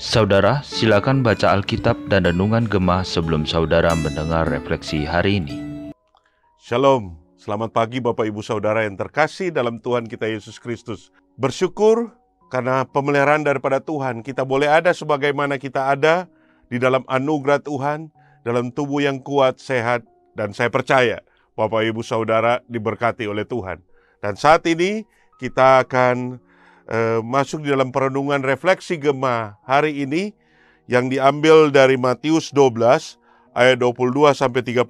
Saudara, silakan baca Alkitab dan Renungan Gemah sebelum saudara mendengar refleksi hari ini. Shalom, selamat pagi Bapak Ibu Saudara yang terkasih dalam Tuhan kita Yesus Kristus. Bersyukur karena pemeliharaan daripada Tuhan, kita boleh ada sebagaimana kita ada di dalam anugerah Tuhan, dalam tubuh yang kuat, sehat, dan saya percaya Bapak Ibu Saudara diberkati oleh Tuhan. Dan saat ini kita akan uh, masuk di dalam perenungan refleksi Gemah hari ini yang diambil dari Matius 12 ayat 22 sampai 37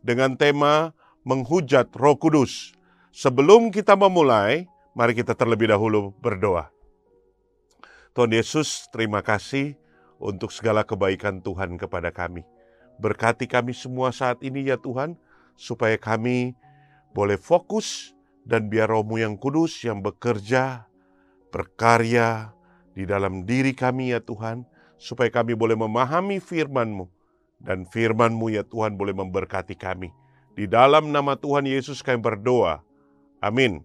dengan tema menghujat Roh Kudus. Sebelum kita memulai, mari kita terlebih dahulu berdoa. Tuhan Yesus, terima kasih untuk segala kebaikan Tuhan kepada kami. Berkati kami semua saat ini ya Tuhan, supaya kami boleh fokus dan biar rohmu yang kudus yang bekerja berkarya di dalam diri kami ya Tuhan, supaya kami boleh memahami firman-Mu, dan firman-Mu ya Tuhan boleh memberkati kami. Di dalam nama Tuhan Yesus kami berdoa. Amin.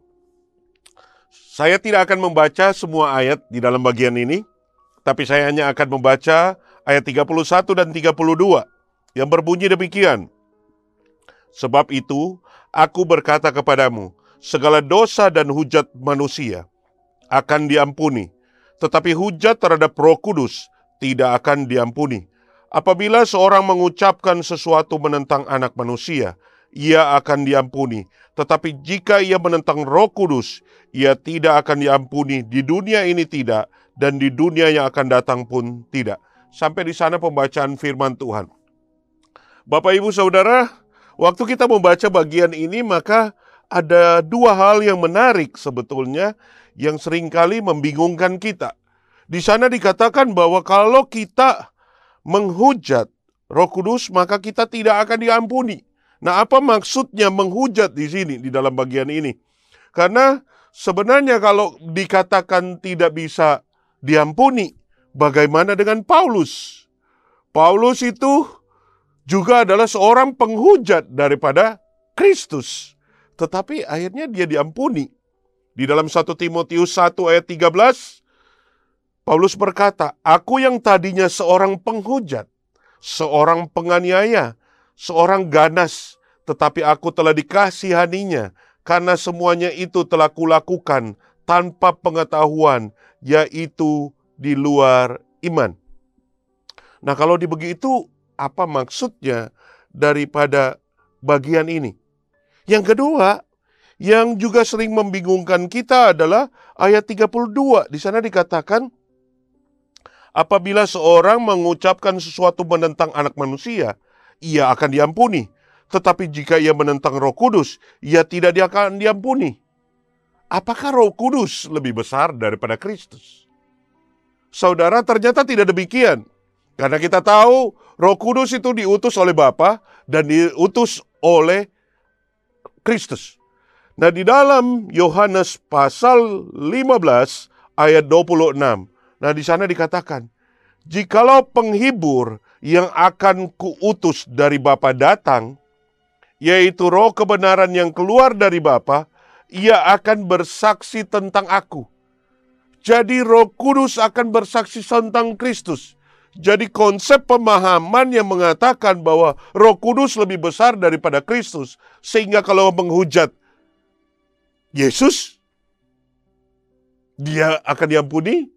Saya tidak akan membaca semua ayat di dalam bagian ini, tapi saya hanya akan membaca ayat 31 dan 32 yang berbunyi demikian. Sebab itu, aku berkata kepadamu, segala dosa dan hujat manusia akan diampuni, tetapi hujat terhadap Roh Kudus tidak akan diampuni. Apabila seorang mengucapkan sesuatu menentang Anak Manusia, ia akan diampuni, tetapi jika ia menentang Roh Kudus, ia tidak akan diampuni di dunia ini tidak, dan di dunia yang akan datang pun tidak. Sampai di sana pembacaan firman Tuhan. Bapak, ibu, saudara, waktu kita membaca bagian ini, maka ada dua hal yang menarik sebetulnya yang sering kali membingungkan kita. Di sana dikatakan bahwa kalau kita menghujat Roh Kudus, maka kita tidak akan diampuni. Nah, apa maksudnya menghujat di sini di dalam bagian ini? Karena sebenarnya kalau dikatakan tidak bisa diampuni, bagaimana dengan Paulus? Paulus itu juga adalah seorang penghujat daripada Kristus. Tetapi akhirnya dia diampuni. Di dalam 1 Timotius 1 ayat 13, Paulus berkata, Aku yang tadinya seorang penghujat, seorang penganiaya, seorang ganas, tetapi aku telah dikasihaninya, karena semuanya itu telah kulakukan tanpa pengetahuan, yaitu di luar iman. Nah kalau dibegitu, apa maksudnya daripada bagian ini? Yang kedua, yang juga sering membingungkan kita adalah ayat 32. Di sana dikatakan, apabila seorang mengucapkan sesuatu menentang anak manusia, ia akan diampuni. Tetapi jika ia menentang roh kudus, ia tidak akan diampuni. Apakah roh kudus lebih besar daripada Kristus? Saudara, ternyata tidak demikian. Karena kita tahu roh kudus itu diutus oleh Bapa dan diutus oleh Kristus. Nah di dalam Yohanes pasal 15 ayat 26. Nah di sana dikatakan, Jikalau penghibur yang akan kuutus dari Bapa datang, yaitu roh kebenaran yang keluar dari Bapa, ia akan bersaksi tentang aku. Jadi roh kudus akan bersaksi tentang Kristus. Jadi konsep pemahaman yang mengatakan bahwa roh kudus lebih besar daripada Kristus. Sehingga kalau menghujat Yesus, dia akan diampuni,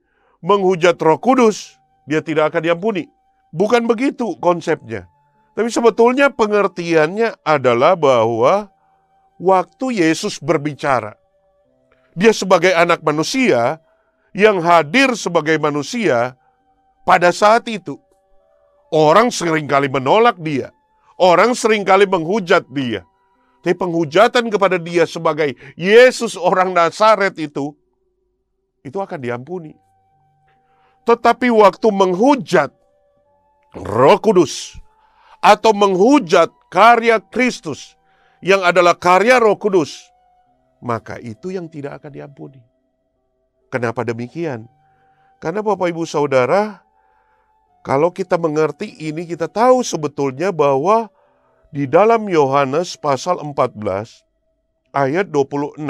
menghujat Roh Kudus, dia tidak akan diampuni. Bukan begitu konsepnya. Tapi sebetulnya pengertiannya adalah bahwa waktu Yesus berbicara, dia sebagai anak manusia yang hadir sebagai manusia pada saat itu. Orang sering kali menolak dia. Orang sering kali menghujat dia. Tapi penghujatan kepada dia sebagai Yesus orang Nazaret itu, itu akan diampuni. Tetapi waktu menghujat Roh Kudus atau menghujat karya Kristus yang adalah karya Roh Kudus, maka itu yang tidak akan diampuni. Kenapa demikian? Karena Bapak Ibu Saudara, kalau kita mengerti ini kita tahu sebetulnya bahwa di dalam Yohanes pasal 14 ayat 26.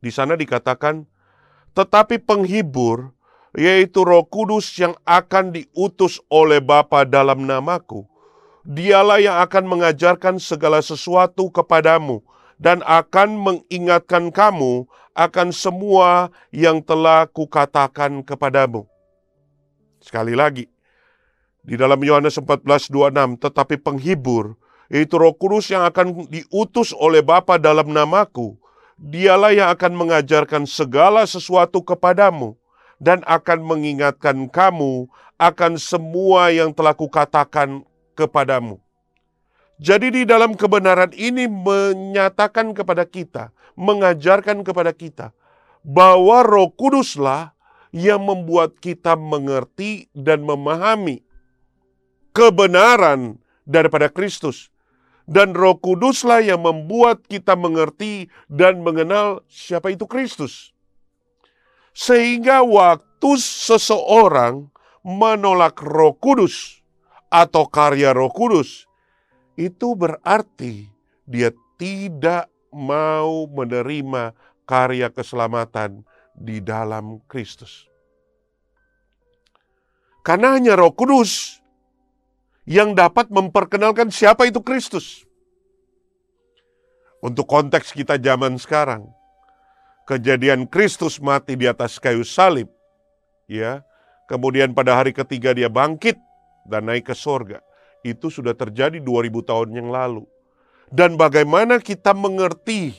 Di sana dikatakan, tetapi penghibur, yaitu roh kudus yang akan diutus oleh Bapa dalam namaku, dialah yang akan mengajarkan segala sesuatu kepadamu dan akan mengingatkan kamu akan semua yang telah kukatakan kepadamu. Sekali lagi, di dalam Yohanes 14:26, tetapi penghibur, yaitu Roh Kudus yang akan diutus oleh Bapa dalam namaku, dialah yang akan mengajarkan segala sesuatu kepadamu dan akan mengingatkan kamu akan semua yang telah kukatakan kepadamu. Jadi di dalam kebenaran ini menyatakan kepada kita, mengajarkan kepada kita bahwa Roh Kuduslah yang membuat kita mengerti dan memahami kebenaran daripada Kristus dan Roh Kuduslah yang membuat kita mengerti dan mengenal siapa itu Kristus. Sehingga waktu seseorang menolak Roh Kudus atau karya Roh Kudus, itu berarti dia tidak mau menerima karya keselamatan di dalam Kristus. Karena hanya Roh Kudus yang dapat memperkenalkan siapa itu Kristus. Untuk konteks kita zaman sekarang, kejadian Kristus mati di atas kayu salib, ya, kemudian pada hari ketiga dia bangkit dan naik ke sorga. Itu sudah terjadi 2000 tahun yang lalu. Dan bagaimana kita mengerti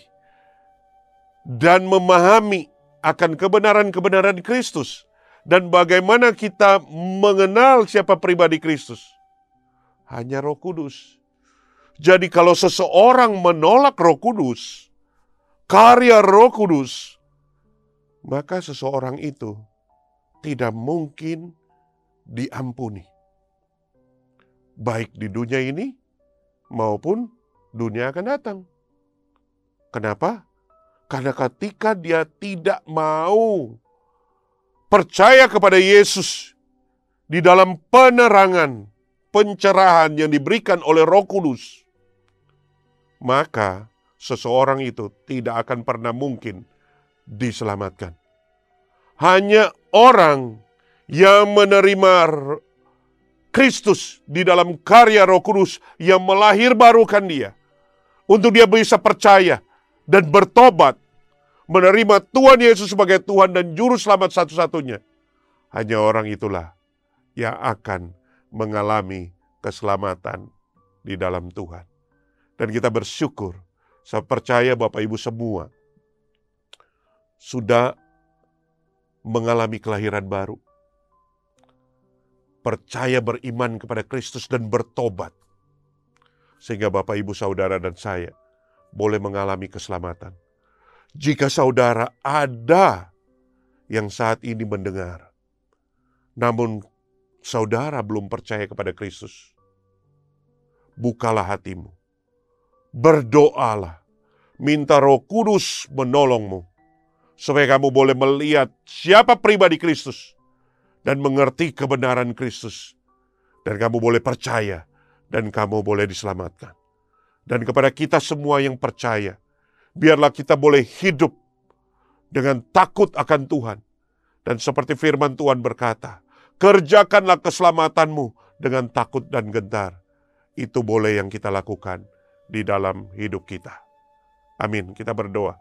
dan memahami akan kebenaran-kebenaran Kristus dan bagaimana kita mengenal siapa pribadi Kristus hanya Roh Kudus. Jadi kalau seseorang menolak Roh Kudus, karya Roh Kudus, maka seseorang itu tidak mungkin diampuni. Baik di dunia ini maupun dunia akan datang. Kenapa? Karena ketika dia tidak mau percaya kepada Yesus di dalam penerangan pencerahan yang diberikan oleh Roh Kudus, maka seseorang itu tidak akan pernah mungkin diselamatkan. Hanya orang yang menerima Kristus di dalam karya Roh Kudus yang melahir dia untuk dia bisa percaya dan bertobat menerima Tuhan Yesus sebagai Tuhan dan juru selamat satu-satunya. Hanya orang itulah yang akan mengalami keselamatan di dalam Tuhan. Dan kita bersyukur, saya percaya Bapak Ibu semua sudah mengalami kelahiran baru. Percaya beriman kepada Kristus dan bertobat. Sehingga Bapak Ibu Saudara dan saya boleh mengalami keselamatan. Jika saudara ada yang saat ini mendengar, namun saudara belum percaya kepada Kristus, bukalah hatimu. Berdoalah, minta roh kudus menolongmu, supaya kamu boleh melihat siapa pribadi Kristus, dan mengerti kebenaran Kristus. Dan kamu boleh percaya, dan kamu boleh diselamatkan. Dan kepada kita semua yang percaya, biarlah kita boleh hidup dengan takut akan Tuhan. Dan seperti firman Tuhan berkata, Kerjakanlah keselamatanmu dengan takut dan gentar. Itu boleh yang kita lakukan di dalam hidup kita. Amin. Kita berdoa.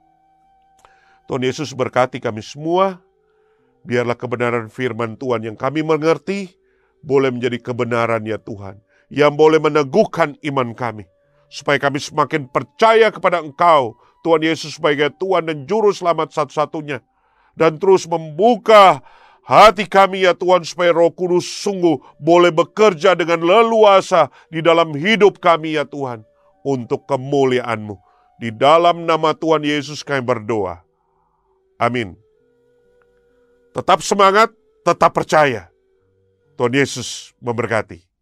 Tuhan Yesus berkati kami semua. Biarlah kebenaran firman Tuhan yang kami mengerti boleh menjadi kebenaran ya Tuhan. Yang boleh meneguhkan iman kami. Supaya kami semakin percaya kepada Engkau, Tuhan Yesus sebagai Tuhan dan Juru Selamat satu-satunya. Dan terus membuka hati kami ya Tuhan supaya roh kudus sungguh boleh bekerja dengan leluasa di dalam hidup kami ya Tuhan. Untuk kemuliaan-Mu. Di dalam nama Tuhan Yesus kami berdoa. Amin. Tetap semangat, tetap percaya. Tuhan Yesus memberkati.